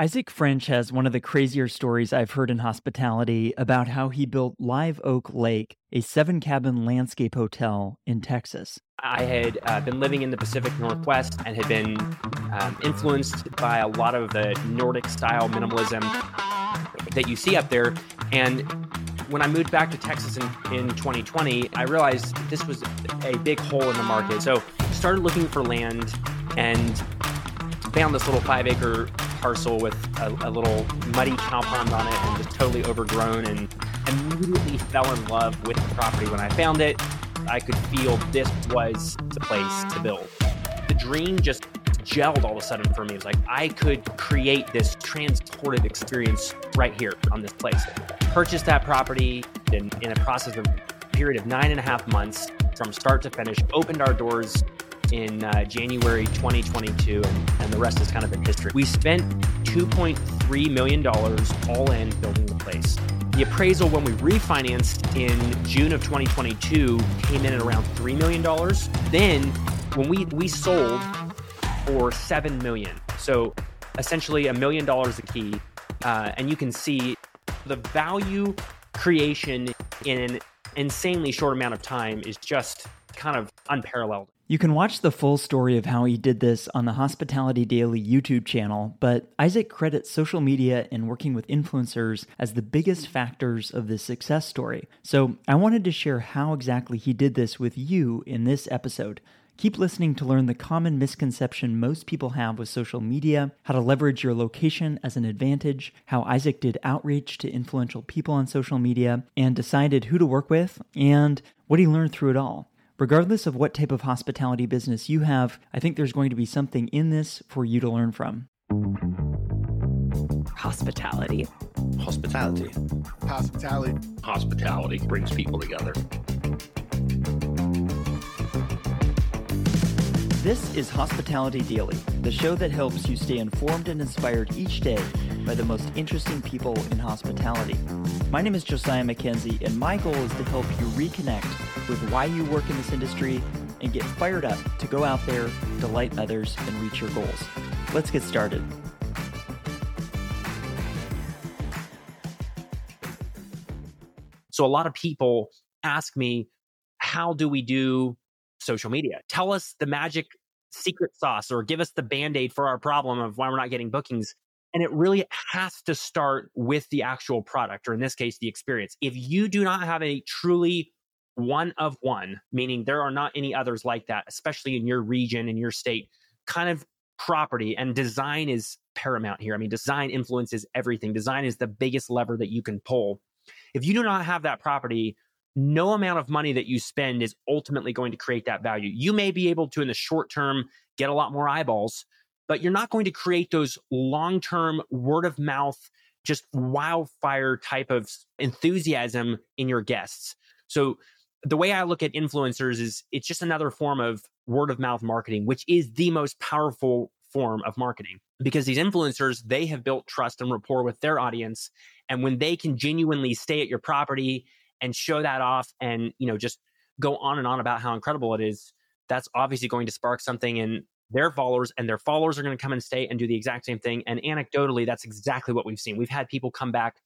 Isaac French has one of the crazier stories I've heard in hospitality about how he built Live Oak Lake, a seven cabin landscape hotel in Texas. I had uh, been living in the Pacific Northwest and had been um, influenced by a lot of the Nordic style minimalism that you see up there. And when I moved back to Texas in, in 2020, I realized this was a big hole in the market. So started looking for land and found this little five acre parcel with a, a, little muddy cow pond on it and just totally overgrown and immediately fell in love with the property when I found it. I could feel this was the place to build. The dream just gelled all of a sudden for me. It was like I could create this transportive experience right here on this place. Purchased that property in, in a process of period of nine and a half months from start to finish, opened our doors in uh, January 2022, and, and the rest has kind of been history. We spent $2.3 million all in building the place. The appraisal when we refinanced in June of 2022 came in at around $3 million. Then when we, we sold for 7 million, so essentially a million dollars a key, uh, and you can see the value creation in an insanely short amount of time is just kind of unparalleled. You can watch the full story of how he did this on the Hospitality Daily YouTube channel, but Isaac credits social media and working with influencers as the biggest factors of this success story. So I wanted to share how exactly he did this with you in this episode. Keep listening to learn the common misconception most people have with social media, how to leverage your location as an advantage, how Isaac did outreach to influential people on social media and decided who to work with, and what he learned through it all. Regardless of what type of hospitality business you have, I think there's going to be something in this for you to learn from. Hospitality. Hospitality. Hospitality. Hospitality brings people together. This is Hospitality Daily, the show that helps you stay informed and inspired each day by the most interesting people in hospitality. My name is Josiah Mackenzie, and my goal is to help you reconnect with why you work in this industry and get fired up to go out there, delight others, and reach your goals. Let's get started. So, a lot of people ask me, how do we do social media? Tell us the magic secret sauce or give us the band aid for our problem of why we're not getting bookings. And it really has to start with the actual product, or in this case, the experience. If you do not have a truly one of one, meaning there are not any others like that, especially in your region, in your state, kind of property and design is paramount here. I mean, design influences everything. Design is the biggest lever that you can pull. If you do not have that property, no amount of money that you spend is ultimately going to create that value. You may be able to, in the short term, get a lot more eyeballs, but you're not going to create those long term word of mouth, just wildfire type of enthusiasm in your guests. So, the way I look at influencers is it's just another form of word of mouth marketing, which is the most powerful form of marketing because these influencers they have built trust and rapport with their audience and when they can genuinely stay at your property and show that off and you know just go on and on about how incredible it is that's obviously going to spark something in their followers and their followers are going to come and stay and do the exact same thing. And anecdotally, that's exactly what we've seen. We've had people come back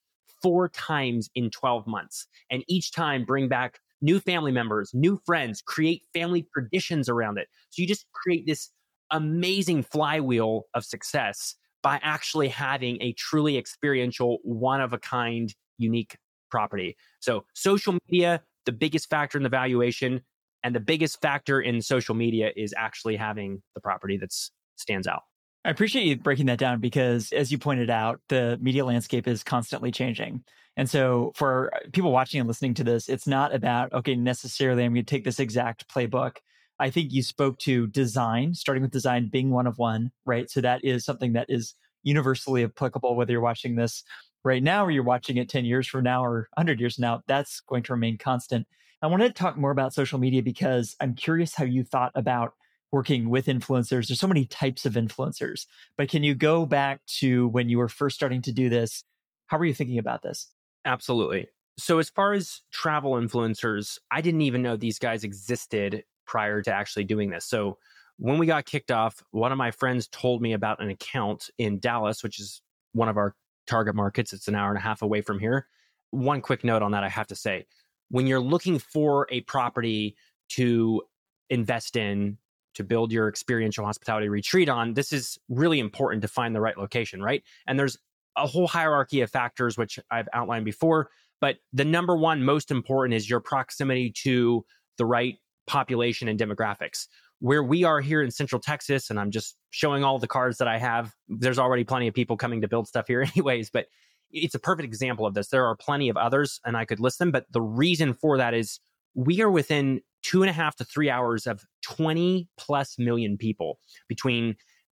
four times in 12 months and each time bring back new family members, new friends, create family traditions around it. So you just create this amazing flywheel of success by actually having a truly experiential, one of a kind, unique property. So social media, the biggest factor in the valuation, and the biggest factor in social media is actually having the property that stands out. I appreciate you breaking that down because, as you pointed out, the media landscape is constantly changing. And so, for people watching and listening to this, it's not about, okay, necessarily, I'm going to take this exact playbook. I think you spoke to design, starting with design being one of one, right? So, that is something that is universally applicable, whether you're watching this right now or you're watching it 10 years from now or 100 years from now. That's going to remain constant. I wanted to talk more about social media because I'm curious how you thought about working with influencers. There's so many types of influencers, but can you go back to when you were first starting to do this? How were you thinking about this? Absolutely. So, as far as travel influencers, I didn't even know these guys existed prior to actually doing this. So, when we got kicked off, one of my friends told me about an account in Dallas, which is one of our target markets. It's an hour and a half away from here. One quick note on that I have to say when you're looking for a property to invest in, to build your experiential hospitality retreat on, this is really important to find the right location, right? And there's a whole hierarchy of factors, which I've outlined before. But the number one most important is your proximity to the right population and demographics. Where we are here in Central Texas, and I'm just showing all the cards that I have, there's already plenty of people coming to build stuff here, anyways. But it's a perfect example of this. There are plenty of others, and I could list them. But the reason for that is we are within two and a half to three hours of 20 plus million people between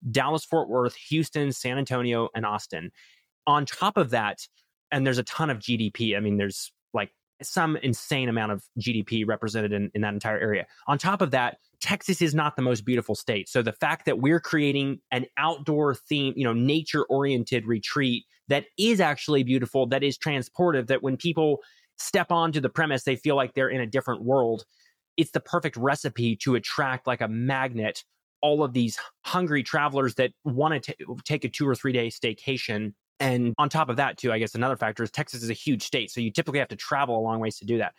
Dallas, Fort Worth, Houston, San Antonio, and Austin. On top of that, and there's a ton of GDP. I mean, there's like some insane amount of GDP represented in, in that entire area. On top of that, Texas is not the most beautiful state. So the fact that we're creating an outdoor theme, you know, nature oriented retreat that is actually beautiful, that is transportive, that when people step onto the premise, they feel like they're in a different world. It's the perfect recipe to attract like a magnet all of these hungry travelers that want to take a two or three day staycation and on top of that, too, I guess another factor is Texas is a huge state. So you typically have to travel a long ways to do that.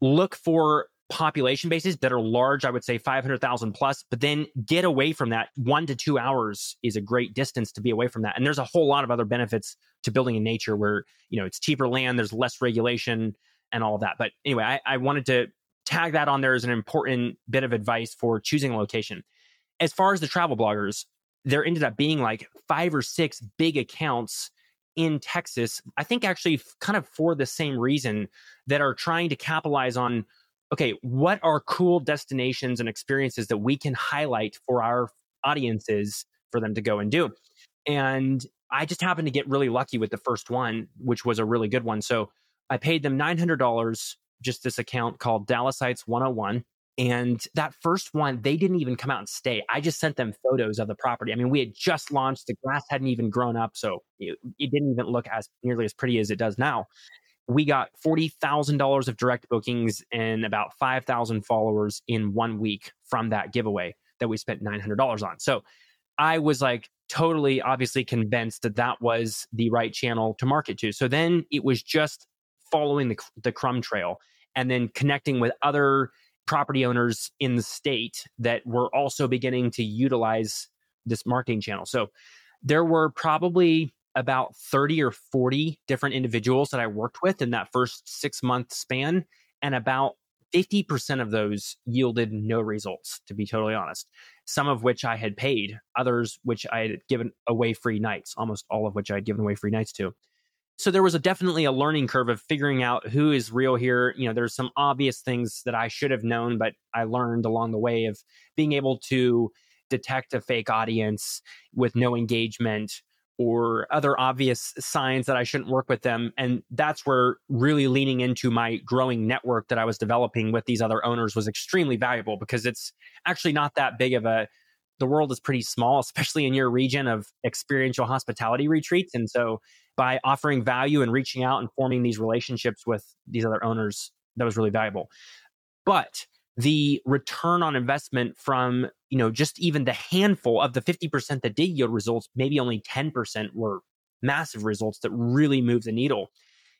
Look for population bases that are large, I would say 500,000 plus, but then get away from that. One to two hours is a great distance to be away from that. And there's a whole lot of other benefits to building in nature where, you know, it's cheaper land, there's less regulation and all of that. But anyway, I, I wanted to tag that on there as an important bit of advice for choosing a location. As far as the travel bloggers, there ended up being like five or six big accounts in Texas, I think actually kind of for the same reason that are trying to capitalize on okay, what are cool destinations and experiences that we can highlight for our audiences for them to go and do. And I just happened to get really lucky with the first one, which was a really good one. So I paid them $900 just this account called Dallasites 101 and that first one, they didn't even come out and stay. I just sent them photos of the property. I mean, we had just launched, the grass hadn't even grown up. So it, it didn't even look as nearly as pretty as it does now. We got $40,000 of direct bookings and about 5,000 followers in one week from that giveaway that we spent $900 on. So I was like totally obviously convinced that that was the right channel to market to. So then it was just following the, the crumb trail and then connecting with other property owners in the state that were also beginning to utilize this marketing channel. So there were probably about 30 or 40 different individuals that I worked with in that first six month span. And about 50% of those yielded no results, to be totally honest. Some of which I had paid, others which I had given away free nights, almost all of which I had given away free nights to so there was a definitely a learning curve of figuring out who is real here you know there's some obvious things that i should have known but i learned along the way of being able to detect a fake audience with no engagement or other obvious signs that i shouldn't work with them and that's where really leaning into my growing network that i was developing with these other owners was extremely valuable because it's actually not that big of a the world is pretty small especially in your region of experiential hospitality retreats and so by offering value and reaching out and forming these relationships with these other owners that was really valuable. But the return on investment from you know just even the handful of the 50% that did yield results maybe only 10% were massive results that really moved the needle.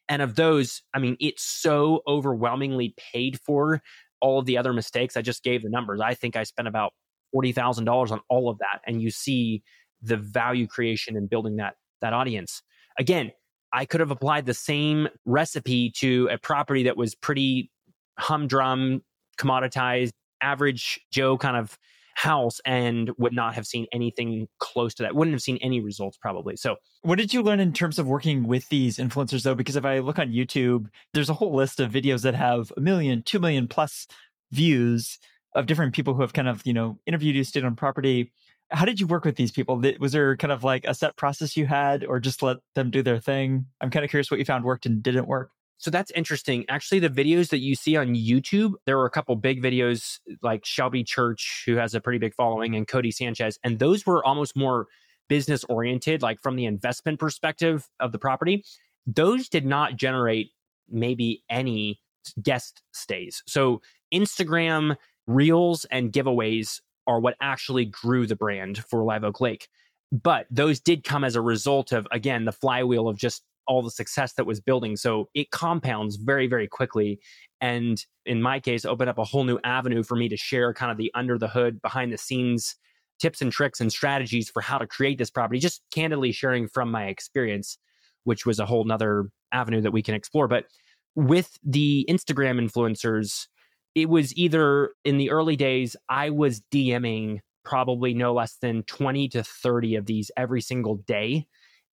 And of those i mean it's so overwhelmingly paid for all of the other mistakes. I just gave the numbers. I think i spent about $40,000 on all of that. And you see the value creation in building that that audience Again, I could have applied the same recipe to a property that was pretty humdrum, commoditized, average Joe kind of house and would not have seen anything close to that. Wouldn't have seen any results probably. So, what did you learn in terms of working with these influencers though? Because if I look on YouTube, there's a whole list of videos that have a million, two million plus views of different people who have kind of, you know, interviewed you, stayed on property how did you work with these people? Was there kind of like a set process you had, or just let them do their thing? I'm kind of curious what you found worked and didn't work. So that's interesting. Actually, the videos that you see on YouTube, there were a couple big videos like Shelby Church, who has a pretty big following, mm-hmm. and Codie Sanchez. And those were almost more business oriented, like from the investment perspective of the property. Those did not generate maybe any guest stays. So Instagram reels and giveaways are what actually grew the brand for Live Oak Lake. But those did come as a result of, again, the flywheel of just all the success that was building. So it compounds very, very quickly. And in my case, opened up a whole new avenue for me to share kind of the under the hood, behind the scenes tips and tricks and strategies for how to create this property, just candidly sharing from my experience, which was a whole nother avenue that we can explore. But with the Instagram influencers, it was either in the early days, I was DMing probably no less than 20 to 30 of these every single day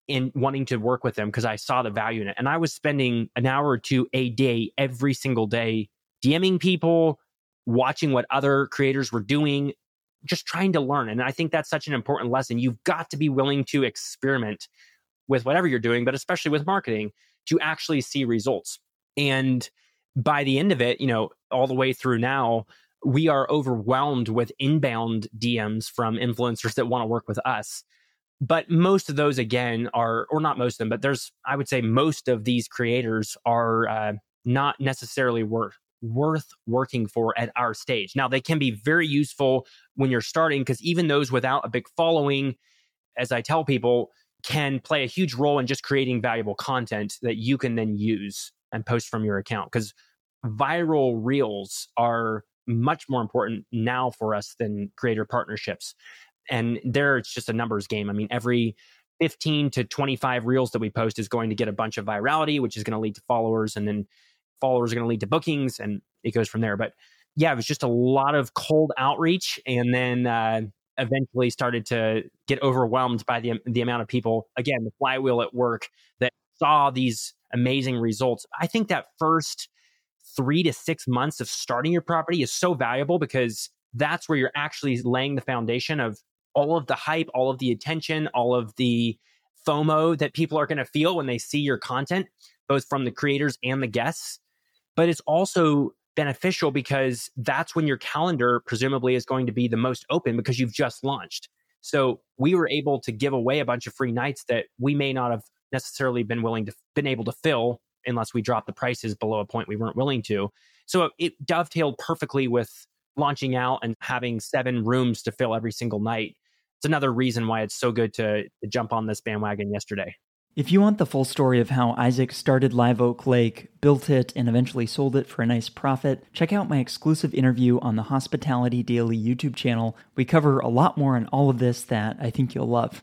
in wanting to work with them because I saw the value in it. And I was spending an hour or two a day every single day DMing people, watching what other creators were doing, just trying to learn. And I think that's such an important lesson. You've got to be willing to experiment with whatever you're doing, but especially with marketing to actually see results. And by the end of it, you know, all the way through now, we are overwhelmed with inbound DMs from influencers that want to work with us. But most of those, again, are, or not most of them, but there's, I would say, most of these creators are uh, not necessarily worth worth working for at our stage. Now, they can be very useful when you're starting because even those without a big following, as I tell people, can play a huge role in just creating valuable content that you can then use and post from your account. Because viral reels are much more important now for us than creator partnerships. And there, it's just a numbers game. I mean, every 15 to 25 reels that we post is going to get a bunch of virality, which is going to lead to followers. And then followers are going to lead to bookings. And it goes from there. But yeah, it was just a lot of cold outreach. And then, uh, eventually started to get overwhelmed by the the amount of people again the flywheel at work that saw these amazing results i think that first three to six months of starting your property is so valuable because that's where you're actually laying the foundation of all of the hype, all of the attention, all of the FOMO that people are going to feel when they see your content, both from the creators and the guests. But it's also beneficial because that's when your calendar presumably is going to be the most open because you've just launched. So we were able to give away a bunch of free nights that we may not have necessarily been willing to been able to fill unless we dropped the prices below a point we weren't willing to. So it dovetailed perfectly with launching out and having seven rooms to fill every single night. It's another reason why it's so good to, jump on this bandwagon yesterday. If you want the full story of how Isaac started Live Oak Lake, built it, and eventually sold it for a nice profit, check out my exclusive interview on the Hospitality Daily YouTube channel. We cover a lot more on all of this that I think you'll love.